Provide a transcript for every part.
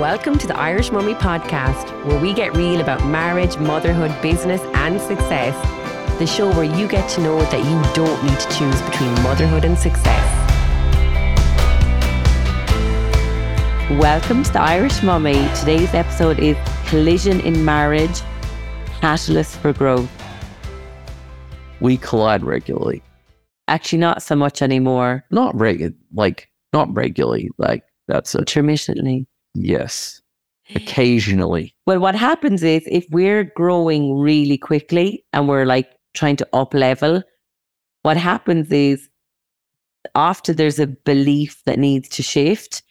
Welcome to the Irish Mummy Podcast, where we get real about marriage, motherhood, business, and success. The show where you get to know that you don't need to choose between motherhood and success. Welcome to the Irish Mummy. Today's episode is Collision in Marriage Catalyst for Growth. We collide regularly. Actually, not so much anymore. Not regular, like, not regularly. Like, that's a Intermittently. Yes. Occasionally. Well, what happens is if we're growing really quickly and we're like trying to up level, what happens is after there's a belief that needs to shift,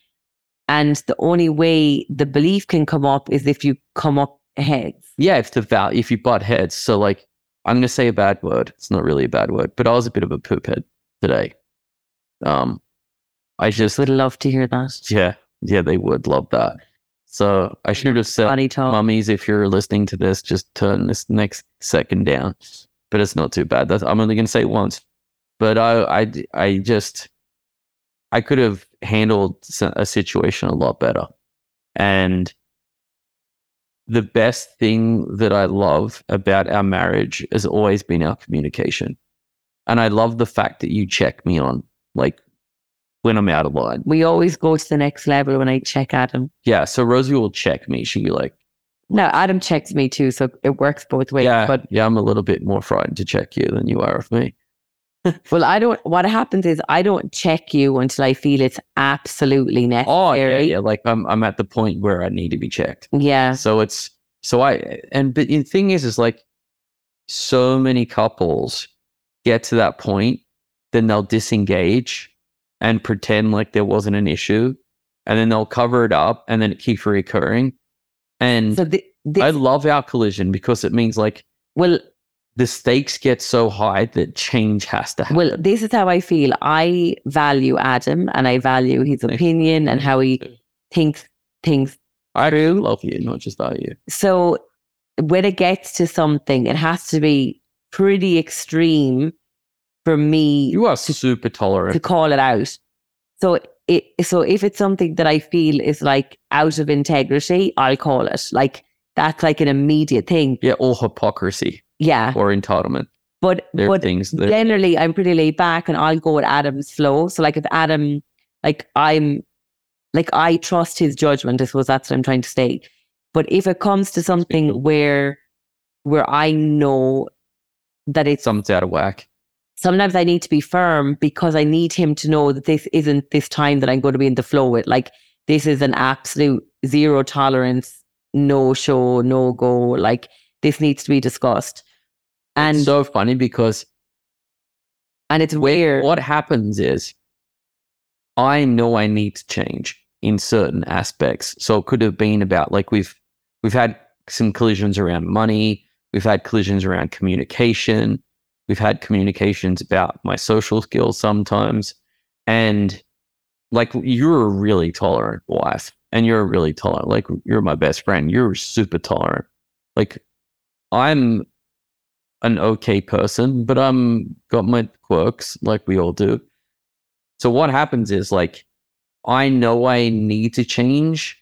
and the only way the belief can come up is if you come up ahead. Yeah, if the val if you butt heads. So like I'm gonna say a bad word. It's not really a bad word, but I was a bit of a poop head today. Um I just Would love to hear that. yeah, yeah, they would love that. So I should have said Funny talk. mummies, if you're listening to this, just turn this next second down. But it's not too bad. That's, I'm only going to say it once. But I, I, I just, I could have handled a situation a lot better. And the best thing that I love about our marriage has always been our communication. And I love the fact that you check me on, like, when I'm out of line. We always go to the next level when I check Adam. Yeah. So Rosie will check me. She'll be like, No, Adam checks me too, so it works both ways. yeah, But yeah, I'm a little bit more frightened to check you than you are of me. well, I don't. What happens is I don't check you until I feel it's absolutely necessary. Oh yeah, yeah. Like I'm, I'm at the point where I need to be checked. Yeah. So it's, so I, and but the thing is, is like, so many couples get to that point, then they'll disengage and pretend like there wasn't an issue, and then they'll cover it up, and then it keeps recurring. And So the, this, I love our collision because it means like well, the stakes get so high that change has to happen. well, this is how I feel. I value Adam, and I value his opinion and how he thinks things. I do love you, not just value. You. So when it gets to something, it has to be pretty extreme for me You are super tolerant. to call it out. So it so if it's something that I feel is like out of integrity, I'll call it. Like that's like an immediate thing. Yeah, or hypocrisy Yeah. or entitlement. But There but things that generally I'm pretty laid back and I'll go with Adam's flow. So like if Adam like I'm like I trust his judgment, I suppose that's what I'm trying to say. But if it comes to something where where I know that it's something's out of whack. Sometimes I need to be firm because I need him to know that this isn't this time that I'm going to be in the flow with. Like this is an absolute zero tolerance, no show, no go. Like this needs to be discussed. And it's so funny because and it's weird. what happens is I know I need to change in certain aspects. So it could have been about like we've we've had some collisions around money, we've had collisions around communication, we've had communications about my social skills sometimes. And like you're a really tolerant wife and you're a really tolerant. Like you're my best friend. You're super tolerant. Like I'm an okay person, but I'm got my quirks like we all do. So what happens is like I know I need to change,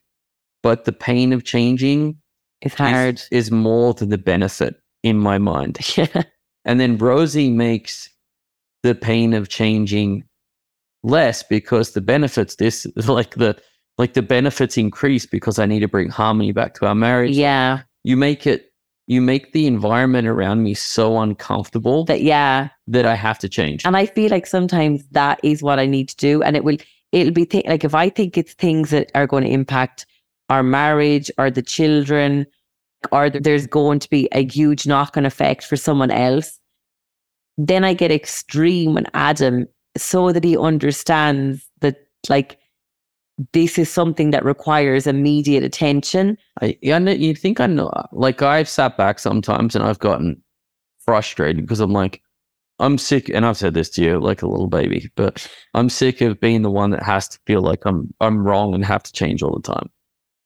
but the pain of changing It's is- hard. is, more than the benefit in my mind. And then Rosie makes the pain of changing less because the benefits this like the like the benefits increase because I need to bring harmony back to our marriage. yeah. You make it you make the environment around me so uncomfortable That yeah. that I have to change. And I feel like sometimes that is what I need to do. And it will it'll be th- like if I think it's things that are going to impact our marriage or the children, or there's going to be a huge knock-on effect for someone else, then I get extreme with Adam so that he understands that like this is something that requires immediate attention. I, I know, you think I know, like I've sat back sometimes and I've gotten frustrated because I'm like, I'm sick, and I've said this to you like a little baby, but I'm sick of being the one that has to feel like I'm I'm wrong and have to change all the time.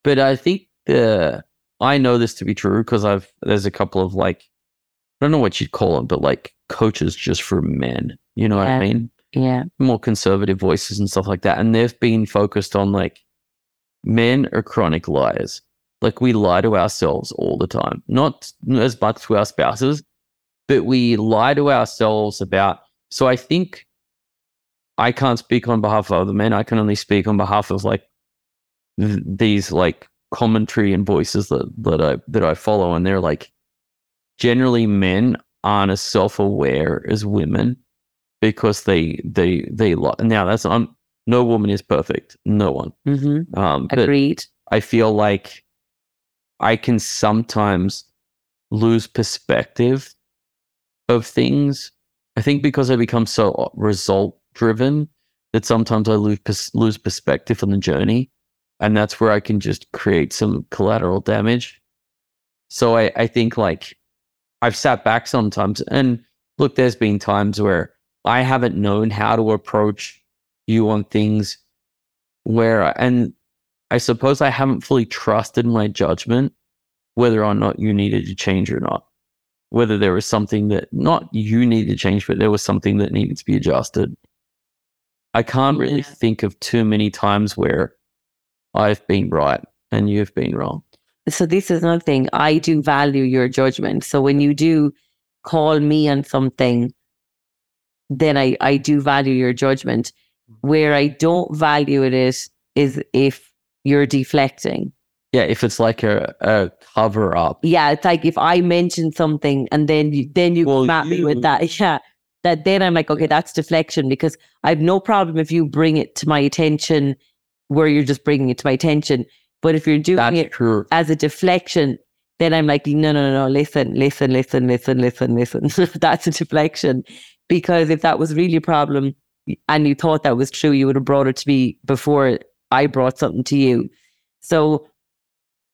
But I think the I know this to be true because I've there's a couple of like I don't know what you'd call them, but like coaches just for men. You know what Yeah. I mean? Yeah. more conservative voices and stuff like that. And they've been focused on like men are chronic liars. Like we lie to ourselves all the time, not as much to our spouses, but we lie to ourselves about. So I think I can't speak on behalf of other men. I can only speak on behalf of like th- these like commentary and voices that that I that I follow, and they're like generally men aren't as self aware as women because they they they lie. Now that's I'm, no woman is perfect, no one. Mm-hmm. Um, Agreed. I feel like I can sometimes lose perspective of things. I think because I become so result driven that sometimes I lose lose perspective on the journey, and that's where I can just create some collateral damage. So I, I think like I've sat back sometimes and look, there's been times where I haven't known how to approach you on things where and I suppose I haven't fully trusted my judgment whether or not you needed to change or not. Whether there was something that not you needed to change, but there was something that needed to be adjusted. I can't really Yeah. think of too many times where I've been right and you've been wrong. So this is another thing. I do value your judgment. So when you do call me on something, then I, I do value your judgment. Mm-hmm. Where I don't value it is, is if you're deflecting. Yeah, if it's like a, a cover up. Yeah, it's like if I mention something and then you then you Well, come at me with that. Yeah. That then I'm like, okay, that's deflection because I've no problem if you bring it to my attention where you're just bringing it to my attention. But if you're doing That's it true. as a deflection, then I'm like, no, no, no, no, listen, listen, listen, listen, listen, listen. That's a deflection. Because if that was really a problem and you thought that was true, you would have brought it to me before I brought something to you. So,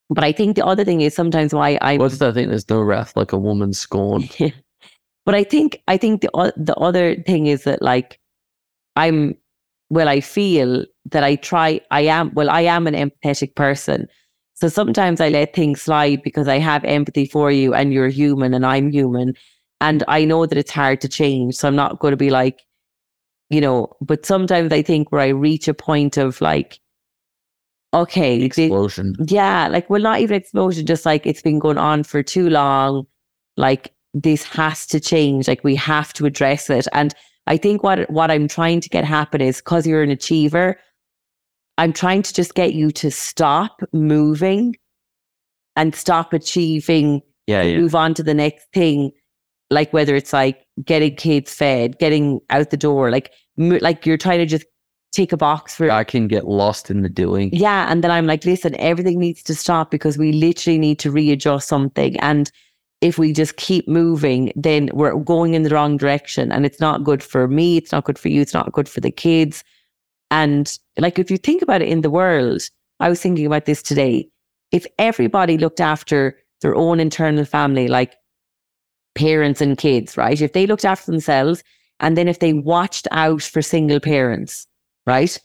but I think the other thing is sometimes why I, What's that thing? There's no wrath like a woman scorned. but I think, I think the, the other thing is that like I'm, well, I feel that I try, I am, well, I am an empathetic person. So sometimes I let things slide because I have empathy for you and you're human and I'm human. And I know that it's hard to change. So I'm not going to be like, you know, but sometimes I think where I reach a point of like, okay, Explosion. yeah, like well, not even explosion, just like it's been going on for too long. Like this has to change. Like we have to address it. And I think what what I'm trying to get happen is because you're an achiever, I'm trying to just get you to stop moving and stop achieving Yeah, yeah. move on to the next thing like whether it's like getting kids fed getting out the door like mo- like you're trying to just take a box for I can get lost in the doing. yeah and then i'm like listen everything needs to stop because we literally need to readjust something and if we just keep moving then we're going in the wrong direction and it's not good for me it's not good for you it's not good for the kids and like if you think about it in the world i was thinking about this today. If everybody looked after their own internal family like parents and kids right? If they looked after themselves and then if they watched out for single parents right?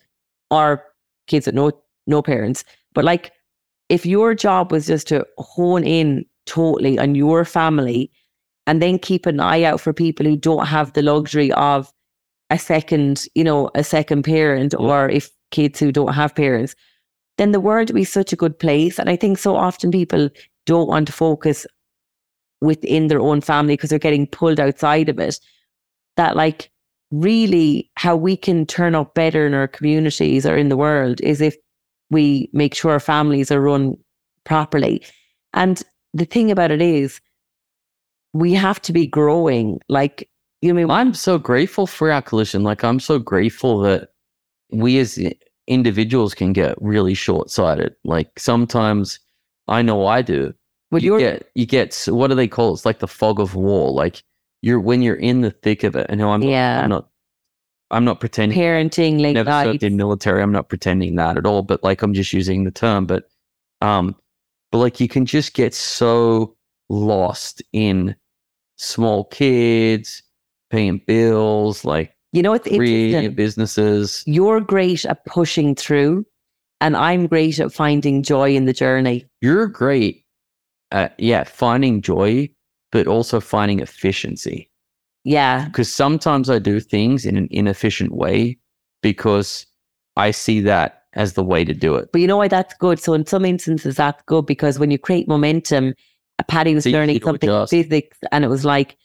Or kids with no no parents. But like if your job was just to hone in totally on your family and then keep an eye out for people who don't have the luxury of a second you know a second parent or if kids who don't have parents then the world would be such a good place and i think so often people don't want to focus within their own family because they're getting pulled outside of it that like really how we can turn up better in our communities or in the world is if we make sure our families are run properly. And the thing about it is, we have to be growing. Like, you know, I'm so grateful for our collision. Like, I'm so grateful that we as individuals can get really short sighted. Like, sometimes I know I do. well, you get, you get, what do they call it? It's like the fog of war. Like, you're, when you're in the thick of it, and I'm, Yeah. I'm not, I'm not pretending. parenting late never served in military. I'm not pretending that at all, but like I'm just using the term. But um, but like you can just get so lost in small kids paying bills, like You know, creating interesting. businesses. You're great at pushing through, and I'm great at finding joy in the journey. You're great at yeah finding joy, but also finding efficiency. Yeah. because sometimes I do things in an inefficient way because I see that as the way to do it. But you know why that's good? So in some instances, that's good because when you create momentum, Patty was learning something adjust. physics, and it was like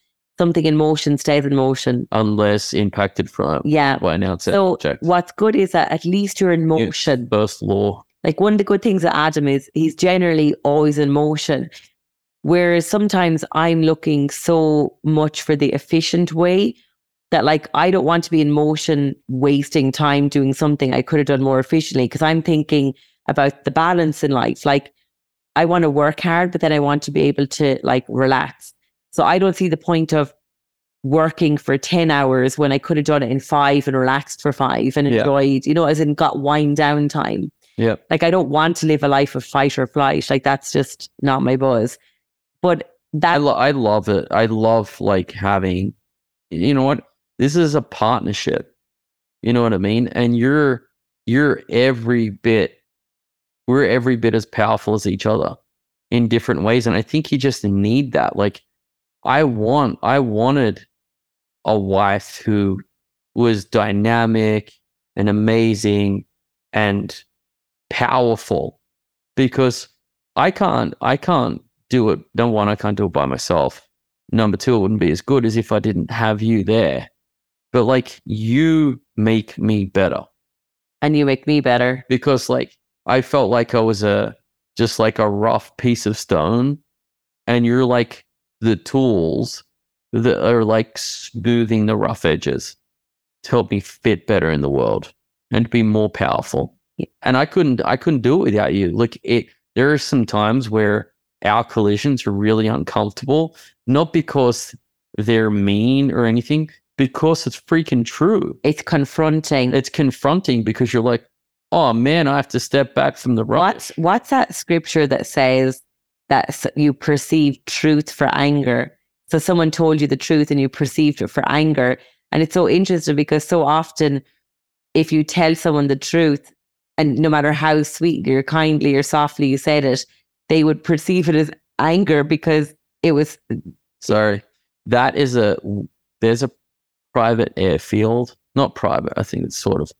something in motion stays in motion. Unless impacted from Yeah. by an outside So object. what's good is that at least you're in motion. First law. Like one of the good things that Adam is he's generally always in motion. Whereas sometimes I'm looking so much for the efficient way that like I don't want to be in motion wasting time doing something I could have done more efficiently because I'm thinking about the balance in life. Like I want to work hard, but then I want to be able to like relax. So I don't see the point of working for 10 hours when I could have done it in five and relaxed for five and Yeah. enjoyed, you know, as in got wind down time. Yeah. Like I don't want to live a life of fight or flight. Like that's just not my buzz. But I, that lo- I love it. I love like having, you know what? This is a partnership. You know what I mean? And you're you're every bit, we're every bit as powerful as each other in different ways. And I think you just need that. Like, I want, I wanted a wife who was dynamic and amazing and powerful because I can't, I can't do it. Number one, I can't do it by myself. Number two, it wouldn't be as good as if I didn't have you there. But like, you make me better and you make me better. because like I felt like I was a just like a rough piece of stone, and you're like the tools that are like smoothing the rough edges to help me fit better in the world and be more powerful. Yeah. And I couldn't I couldn't do it without you. Look, it there are some times where our collisions are really uncomfortable, not because they're mean or anything, because it's freaking true It's confronting. it's confronting because you're like, oh man, I have to step back from the rock. What's what's that scripture that says that you perceive truth for anger? So someone told you the truth and you perceived it for anger. And it's so interesting because so often if you tell someone the truth and no matter how sweetly or kindly or softly you said it, they would perceive it as anger because it was Sorry, that is a there's a private airfield, not private. I think it's sort of,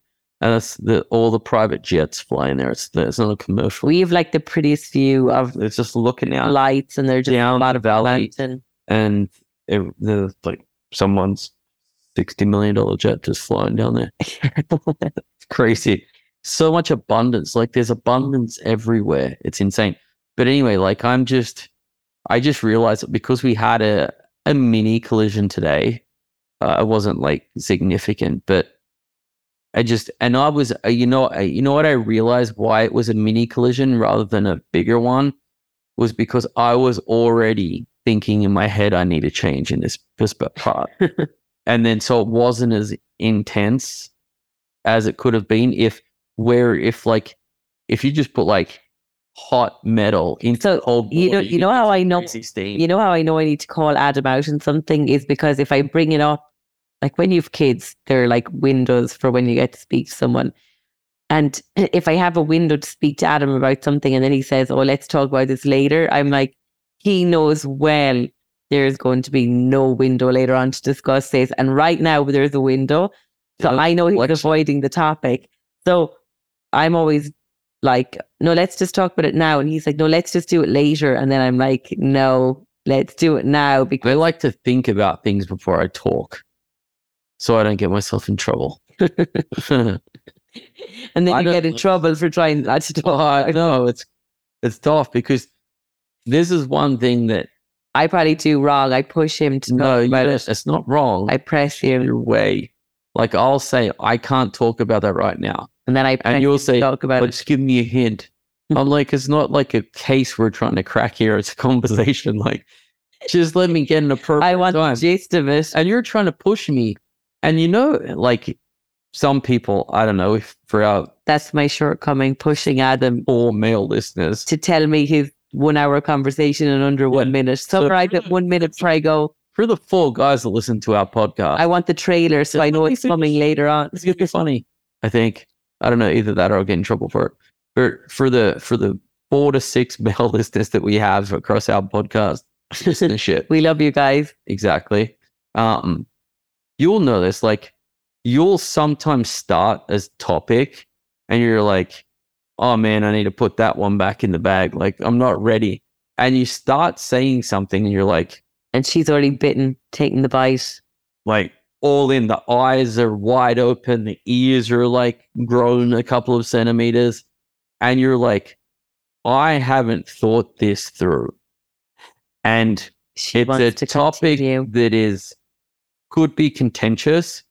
and that's the all the private jets flying there. It's it's not a commercial. we have like the prettiest view of It's just looking out lights and they're just down a lot of valley, and and it, there's like someone's sixty million dollar jet just flying down there. It's crazy. So much abundance. Like there's abundance everywhere. It's insane. But anyway, like I'm just, I just realized that because we had a, a mini collision today, uh, it wasn't like significant, but I just, and I was, uh, you know, uh, you know what I realized why it was a mini collision rather than a bigger one was because I was already thinking in my head, I need a change in this perspe- part. and then so it wasn't as intense as it could have been if where if like if you just put like hot metal into So, you know- you know how I know- You know how I know I need to call Adam out on something is because if I bring it up, like when you've kids, they're like windows for when you get to speak to someone. And if I have a window to speak to Adam about something and then he says, Oh, let's talk about this later, I'm like, he knows well there's going to be no window later on to discuss this. And right now there's a window. So I know he's like- avoiding the topic. So I'm always like, no, let's just talk about it now. And he's like, no, let's just do it later. And then I'm like, no, let's do it now because I like to think about things before I talk, so I don't get myself in trouble. and then I you get in trouble for trying not to oh. I know it's it's tough because this is one thing that I probably do wrong. I push him to no, talk you about it. it's not wrong. I press him your way. Like I'll say, I can't talk about that right now. and then I And you'll say, talk about but it. just give me a hint. I'm like, it's not like a case we're trying to crack here. It's a conversation. Like, just let me get an appropriate I want time. the gist of it. and you're trying to push me. And you know, like some people, I don't know if for our That's my shortcoming, pushing Adam poor male listeners, to tell me his one hour conversation in under one Yeah. minute. Summarize it one minute before I go. for the four guys that listen to our podcast, I want the trailer so I know it's coming later on. it's gonna be funny. I think I don't know either that or I'll get in trouble for it. But for the for the four to six male listeners that we have across our podcast listenership, We love you guys. exactly. Um, you'll know this. Like, you'll sometimes start as topic, and you're like, oh man, I need to put that one back in the bag. Like, I'm not ready. And you start saying something and you're like, And she's already bitten, taking the bite. like all in. The eyes are wide open, the ears are like grown a couple of centimeters, and you're like, I haven't thought this through. And She it's a to topic continue. that is could be contentious,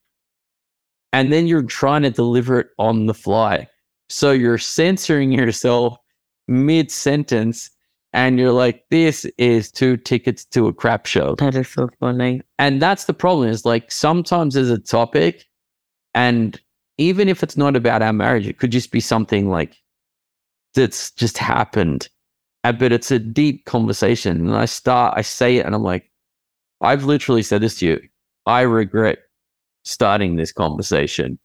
and then you're trying to deliver it on the fly. So you're censoring yourself mid sentence, and you're like, "This is two tickets to a crap show." That is so funny. and that's the problem is like sometimes there's a topic and even if it's not about our marriage it could just be something like that's just happened Uh, but it's a deep conversation and i start i say it and i'm like i've literally said this to you i regret starting this conversation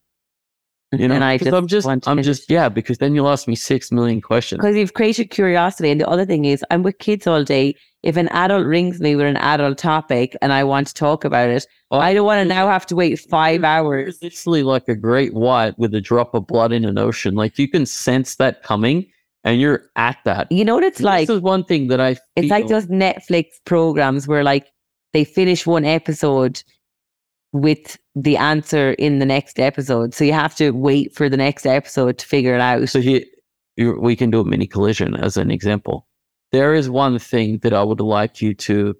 you know and I just i'm just i'm finish. just yeah because then you'll ask me six million questions because you've created curiosity. And the other thing is, I'm with kids all day. If an adult rings me with an adult topic and I want to talk about it, Oh, I don't want to now have to wait five hours. Literally like a great white with a drop of blood in an ocean. Like you can sense that coming, and you're at that. You know what it's like? this is one thing that I. It's like those Netflix programs where like they finish one episode with the answer in the next episode. So you have to wait for the next episode to figure it out. So you- we can do a mini collision as an example. There is one thing that I would like you to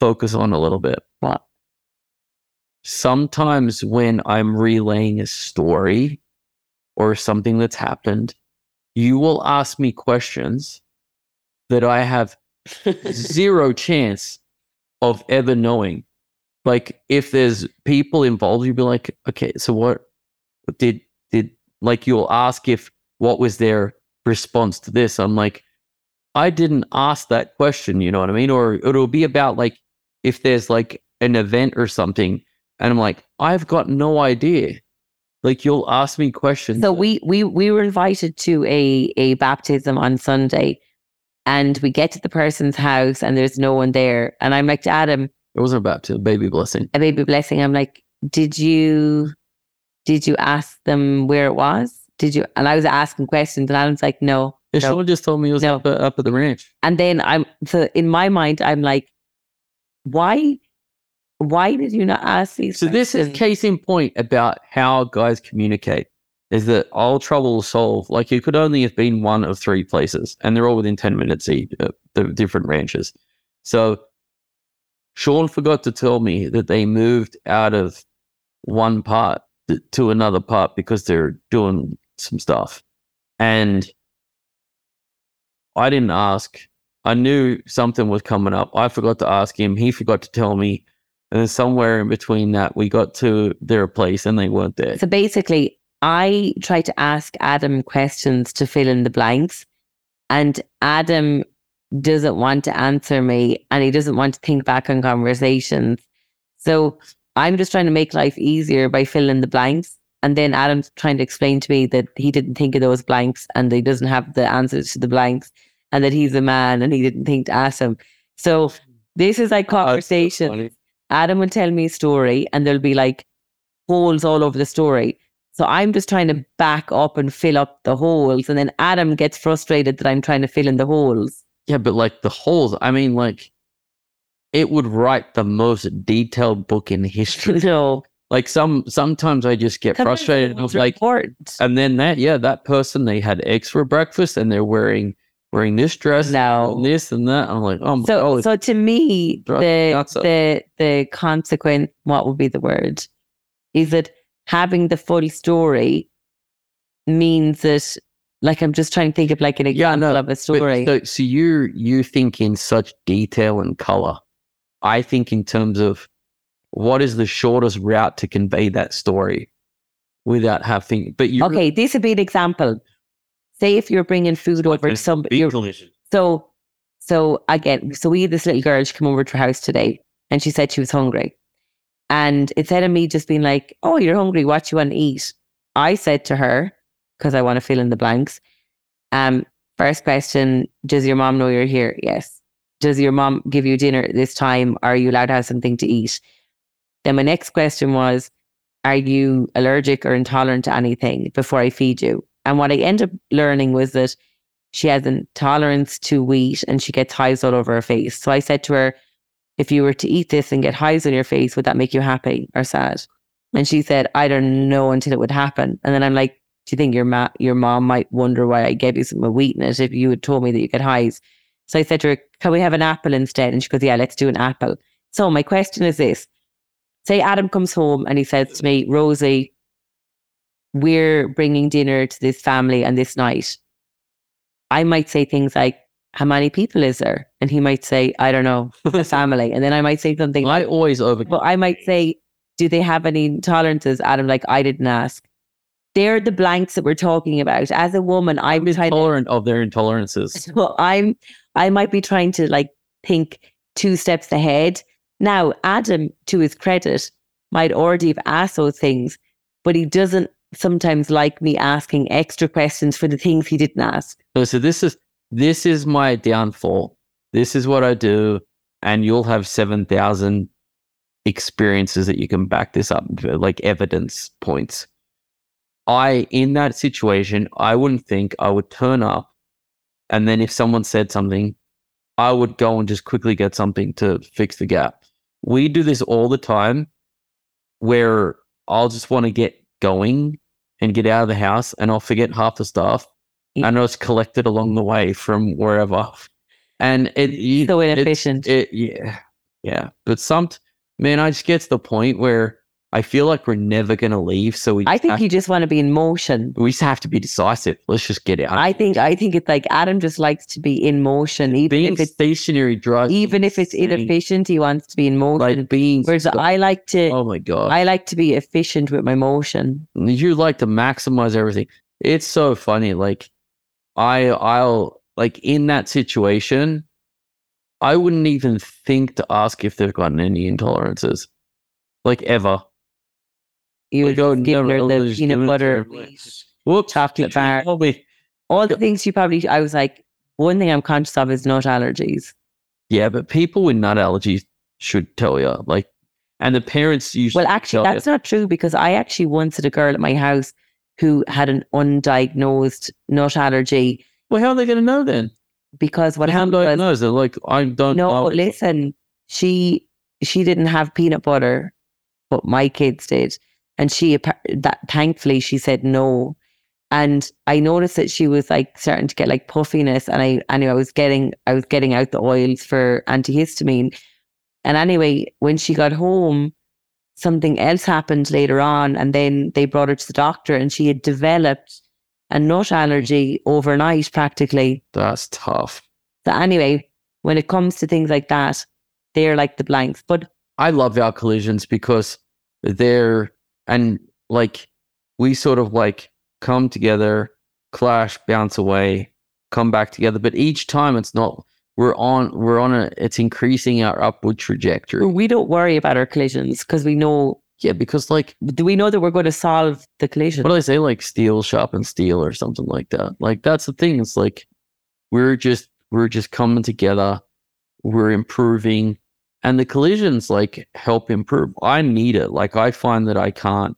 focus on a little bit. What? Sometimes when I'm relaying a story or something that's happened, you will ask me questions that I have zero chance of ever knowing. Like if there's people involved, you'd be like, okay, so what did did like you'll ask if what was their response to this? I'm like, I didn't ask that question, you know what I mean? Or it'll be about like if there's like an event or something, and I'm like, I've got no idea. Like you'll ask me questions. So we we we were invited to a a baptism on Sunday, and we get to the person's house and there's no one there, and I'm like Adam, it wasn't about to baby blessing. a baby blessing. I'm like, did you did you ask them where it was? Did you? And I was asking questions, and Adam's like, no. Yeah, no. Sean just told me it was No. up, up at the ranch. And then I'm so in my mind, I'm like, why? Why did you not ask these? So this is questions? case in point about how guys communicate. Is that all trouble will solve? Like you could only have been one of three places, and they're all within ten minutes each. Uh, the different ranches. So Sean forgot to tell me that they moved out of one part to another part because they're doing some stuff, and I didn't ask. I knew something was coming up. I forgot to ask him. He forgot to tell me. And then somewhere in between that, we got to their place and they weren't there. So basically, I tried to ask Adam questions to fill in the blanks, and Adam doesn't want to answer me and he doesn't want to think back on conversations. So I'm just trying to make life easier by filling the blanks. And then Adam's trying to explain to me that he didn't think of those blanks and he doesn't have the answers to the blanks and that he's a man and he didn't think to ask them. So this is like Oh, conversation. Adam will tell me a story and there'll be like holes all over the story. So I'm just trying to back up and fill up the holes. And then Adam gets frustrated that I'm trying to fill in the holes. Yeah, but like the holes, I mean, like it would write the most detailed book in history. no. like some sometimes I just get sometimes frustrated. holes like, important. and then that, yeah, that person they had eggs for breakfast and they're wearing wearing this dress, No. and this and that. I'm like, oh So, so to me, the the the consequent, what would be the word, is that having the full story means that, like, I'm just trying to think of like an Yeah, example no, of a But story. So, so you you think in such detail and color. I think in terms of what is the shortest route to convey that story without having. But you okay, this would be an example. Say if you're bringing food over to somebody, you're, So, so again, so we had this little girl. She came over to our house today, and she said she was hungry. And instead of me just being like, "Oh, you're hungry. What you want to eat?" I said to her, because I want to fill in the blanks. Um, first question: Does your mom know you're here? Yes. Does your mom give you dinner at this time? Are you allowed to have something to eat? Then my next question was, are you allergic or intolerant to anything before I feed you? And what I ended up learning was that she has intolerance to wheat and she gets hives all over her face. So I said to her, if you were to eat this and get hives on your face, would that make you happy or sad? And she said, I don't know until it would happen. And then I'm like, you think your ma- your mom might wonder why I gave you some wheat in it if you had told me that you get highs? So I said to her, can we have an apple instead? And she goes, yeah, let's do an apple. So my question is this. Say Adam comes home and he says to me, Rosie, we're bringing dinner to this family and this night. I might say things like, how many people is there? And he might say, I don't know, a family. And then I might say something. I always over. But I might say, do they have any intolerances? Adam, like, I didn't ask. They're the blanks that we're talking about. As a woman, I'm, I'm trying to- of their intolerances. well, I'm I might be trying to like think two steps ahead. Now, Adam, to his credit, might already have asked those things, but he doesn't sometimes like me asking extra questions for the things he didn't ask. So, so this is this is my downfall. This is what I do, and you'll have seven thousand experiences that you can back this up, like evidence points. I, in that situation, I wouldn't think I would turn up, and then if someone said something, I would go and just quickly get something to fix the gap. We do this all the time, where I'll just want to get going and get out of the house, and I'll forget half the stuff Yeah. and it's collected along the way from wherever. And it you, So inefficient. It, yeah, yeah. But some man, I just get to the point where I feel like we're never gonna leave. So we I think you just want to be in motion. we just have to be decisive. Let's just get out. I think I think it's like Adam just likes to be in motion, even being if it's stationary me even if it's inefficient, he wants to be in motion. like being. Whereas sto- I like to oh my god, I like to be efficient with my motion. you like to maximize everything. It's so funny. Like I, I'll like in that situation. I wouldn't even think to ask if they've gotten any intolerances, like ever. You oh, give her the peanut butter. Whoops, chocolate you bar. all the things you probably. I was like, one thing I'm conscious of is nut allergies. Yeah, but people with nut allergies should tell you. Like, and the parents usually. Well, actually, that's not true because I actually once had a girl at my house who had an undiagnosed nut allergy Well, how are they going to know then? because what How happened do was know? They're like, I don't no, listen, she she didn't have peanut butter, but my kids did, and she that thankfully she said no, and I noticed that she was like starting to get like puffiness, and I knew I was getting I was getting out the oils for antihistamine, and anyway when she got home, something else happened later on, and then they brought her to the doctor, and she had developed a nut allergy overnight practically. That's tough. So anyway, when it comes to things like that, they're like the blanks. But I love our collisions because they're and like we sort of like come together, clash, bounce away, come back together. But each time it's not we're on we're on a it's increasing our upward trajectory. we don't worry about our collisions because we know Yeah, because like do we know that we're going to solve the collision? what do I say? Like steel shop and steel or something like that. Like that's the thing. It's like we're just we're just coming together, we're improving, and the collisions like help improve. I need it. Like I find that I can't.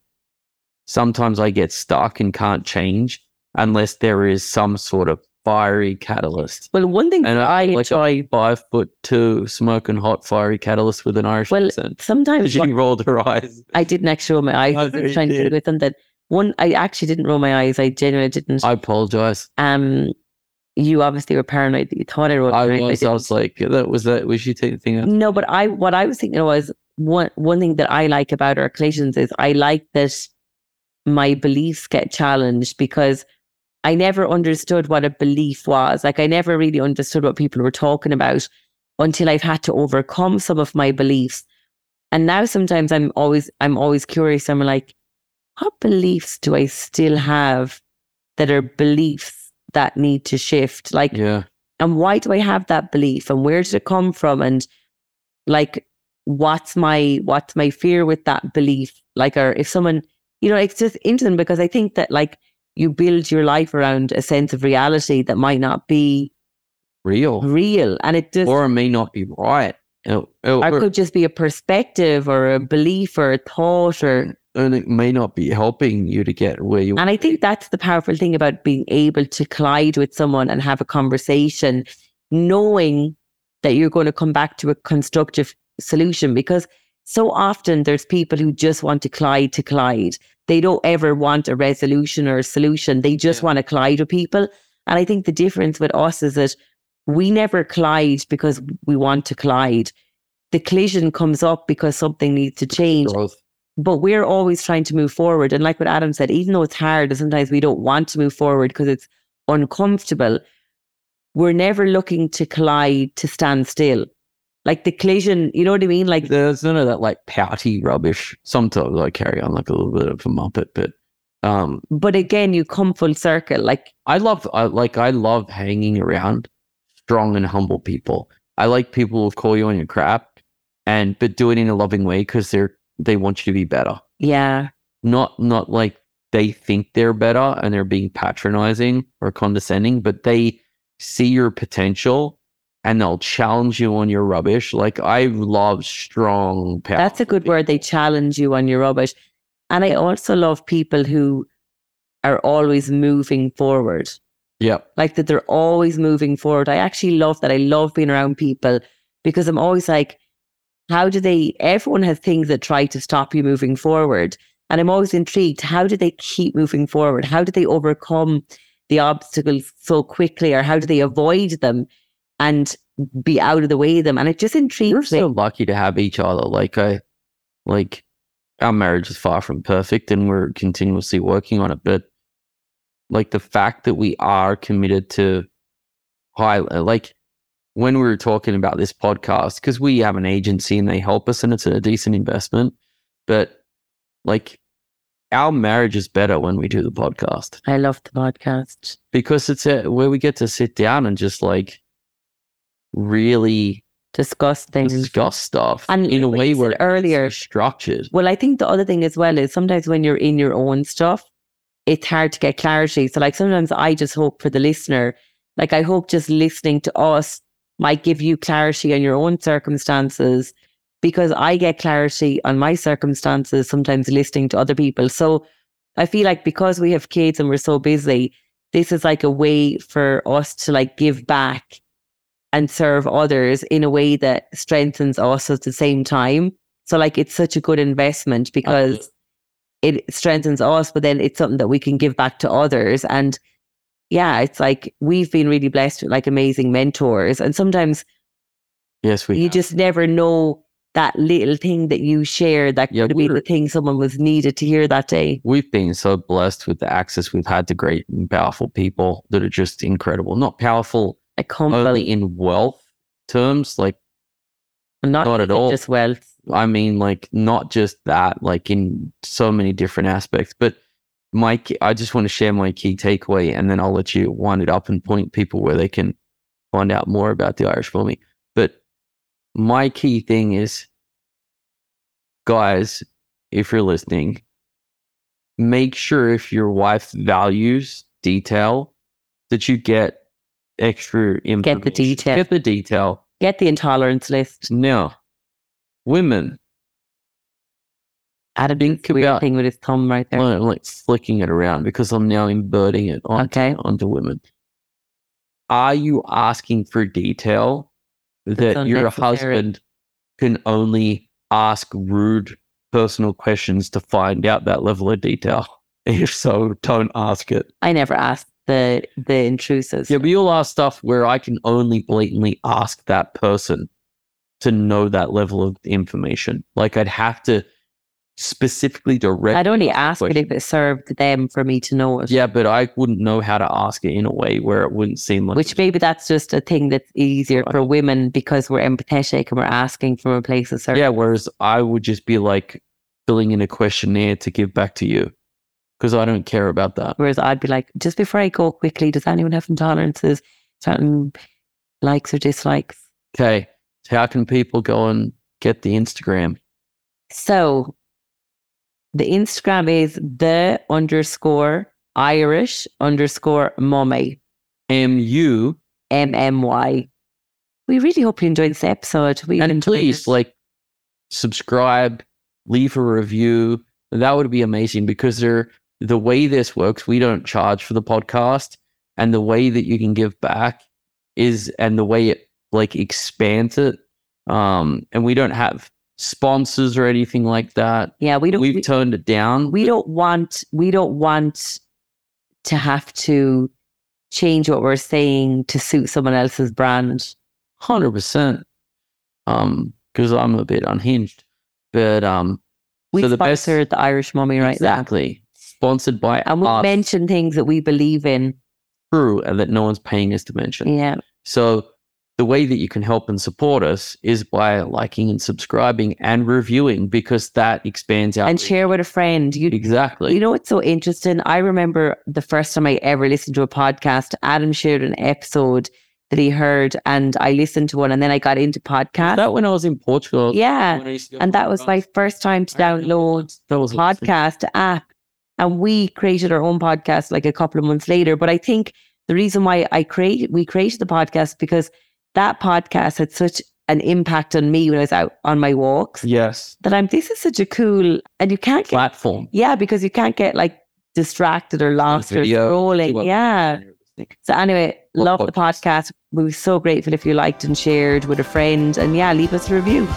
Sometimes I get stuck and can't change unless there is some sort of fiery catalyst. well, one thing And I I like enjoy, a five foot two smoking hot fiery catalyst with an Irish Well, accent. sometimes She rolled her eyes. I didn't actually roll my eyes. I was you trying to did. do with them that one. I actually didn't roll my eyes. I genuinely didn't. I apologize. um, you obviously were paranoid. that You thought I rolled. I was. I didn't. was like, that was that. Was she thinking? that? No, but I what I was thinking was one one thing that I like about our collisions is I like that my beliefs get challenged because I never understood what a belief was. Like I never really understood what people were talking about until I've had to overcome some of my beliefs. And now sometimes I'm always I'm always curious. I'm like, what beliefs do I still have that are beliefs that need to shift? Like Yeah. and why do I have that belief and where did it come from and like what's my what's my fear with that belief like or if someone you know it's just interesting because I think that like you build your life around a sense of reality that might not be Real. real and it just Or it may not be right. Oh, oh, it- it- or or- could just be a perspective or a belief or a thought or mm. And it may not be helping you to get where you And I think that's the powerful thing about being able to collide with someone and have a conversation, knowing that you're going to come back to a constructive solution. Because so often there's people who just want to collide to collide. They don't ever want a resolution or a solution. They just Yeah. want to collide with people. And I think the difference with us is that we never collide because we want to collide. The collision comes up because something needs to change growth. But we're always trying to move forward. And like what Adam said, even though it's hard and sometimes we don't want to move forward because it's uncomfortable, we're never looking to collide to stand still. Like the collision, you know what I mean? Like, There's none of that like pouty rubbish. Sometimes I carry on like a little bit of a muppet, but um, but again, you come full circle. Like, I love I, like I love hanging around strong and humble people. I like people who call you on your crap, and but do it in a loving way because they're they want you to be better. yeah, Not not like they think they're better and they're being patronizing or condescending, but they see your potential and they'll challenge you on your rubbish. Like I love strong. that's a good word. They challenge you on your rubbish. And I also love people who are always moving forward. Yeah. like that they're always moving forward. I actually love that. I love being around people because I'm always like, how do they, everyone has things that try to stop you moving forward. And I'm always intrigued, how do they keep moving forward? How do they overcome the obstacles so quickly or how do they avoid them and be out of the way of them? And it just intrigues We're me. so lucky to have each other. Like I, like our marriage is far from perfect, and we're continuously working on it. But like the fact that we are committed to high, like when we were talking about this podcast, because we have an agency and they help us, and it's a decent investment. But like our marriage is better when we do the podcast I love the podcast. because it's a, where we get to sit down and just like really Discuss things. discuss stuff And in a way where it's earlier- structured. Well, I think the other thing as well is sometimes when you're in your own stuff, it's hard to get clarity. So, like, sometimes I just hope for the listener, like, I hope just listening to us might give you clarity on your own circumstances because I get clarity on my circumstances sometimes listening to other people. So, I feel like because we have kids and we're so busy, this is like a way for us to like give back and serve others in a way that strengthens us at the same time. So like it's such a good investment because it strengthens us, but then it's something that we can give back to others. And yeah, it's like we've been really blessed with like amazing mentors. And sometimes Yes, we. you have. just never know that little thing that you share that Yeah, could be the thing someone was needed to hear that day. We've been so blessed with the access we've had to great and powerful people that are just incredible. Not powerful only in wealth terms, like not, not at all. just wealth. I mean, like not just that, like in so many different aspects. But my, key- I just want to share my key takeaway, and then I'll let you wind it up and point people where they can find out more about the Irish Mummy. But my key thing is, guys, if you're listening, make sure if your wife values detail, that you get extra information. Get the detail. Get the detail. Get the intolerance list. No. women, Adam Think did this weird about- thing with his thumb right there. I'm like flicking it around because I'm now inverting it onto, Okay. onto women. Are you asking for detail that your husband can only ask rude personal questions to find out that level of detail? If so, don't ask it. I never asked the the intrusives. Yeah, but you'll ask stuff where I can only blatantly ask that person to know that level of information. Like I'd have to specifically direct. I'd only ask it if it served them for me to know it. Yeah, but I wouldn't know how to ask it in a way where it wouldn't seem like Which maybe that's just a thing that's easier for women because we're empathetic and we're asking from a place of service. yeah. Whereas I would just be like filling in a questionnaire to give back to you because I don't care about that. Whereas I'd be like, just before I go quickly, does anyone have intolerances? Certain likes or dislikes? Okay, how can people go and get the Instagram? So the Instagram is the underscore Irish underscore mummy. M U M M Y. We really hope you enjoyed this episode. We and please it. like subscribe, leave a review, that would be amazing because they're the way this works, we don't charge for the podcast, and the way that you can give back is, and the way it like expands it, um, and we don't have sponsors or anything like that. Yeah, we don't. We've we, turned it down. we don't want. We don't want to have to change what we're saying to suit someone else's brand. hundred percent. Um, because I'm a bit unhinged, but um, We So the best- sponsored the Irish Mummy right now, exactly sponsored by and we us, mention things that we believe in. true, and that no one's paying us to mention. Yeah, So the way that you can help and support us is by liking and subscribing and reviewing because that expands our and reach. share with a friend. You exactly. You know what's so interesting? I remember the first time I ever listened to a podcast, Adam shared an episode that he heard and I listened to one and then I got into podcasts. that when I was in Portugal. yeah. when I used to go And that was my first time to download that was podcast app. And we created our own podcast like a couple of months later. But I think the reason why I create we created the podcast because that podcast had such an impact on me when I was out on my walks Yes, that I'm this is such a cool and you can't get platform. yeah, because you can't get like distracted or lost or scrolling. Yeah. So anyway, love the podcast? podcast. We were so grateful if you liked and shared with a friend. And yeah, leave us a review.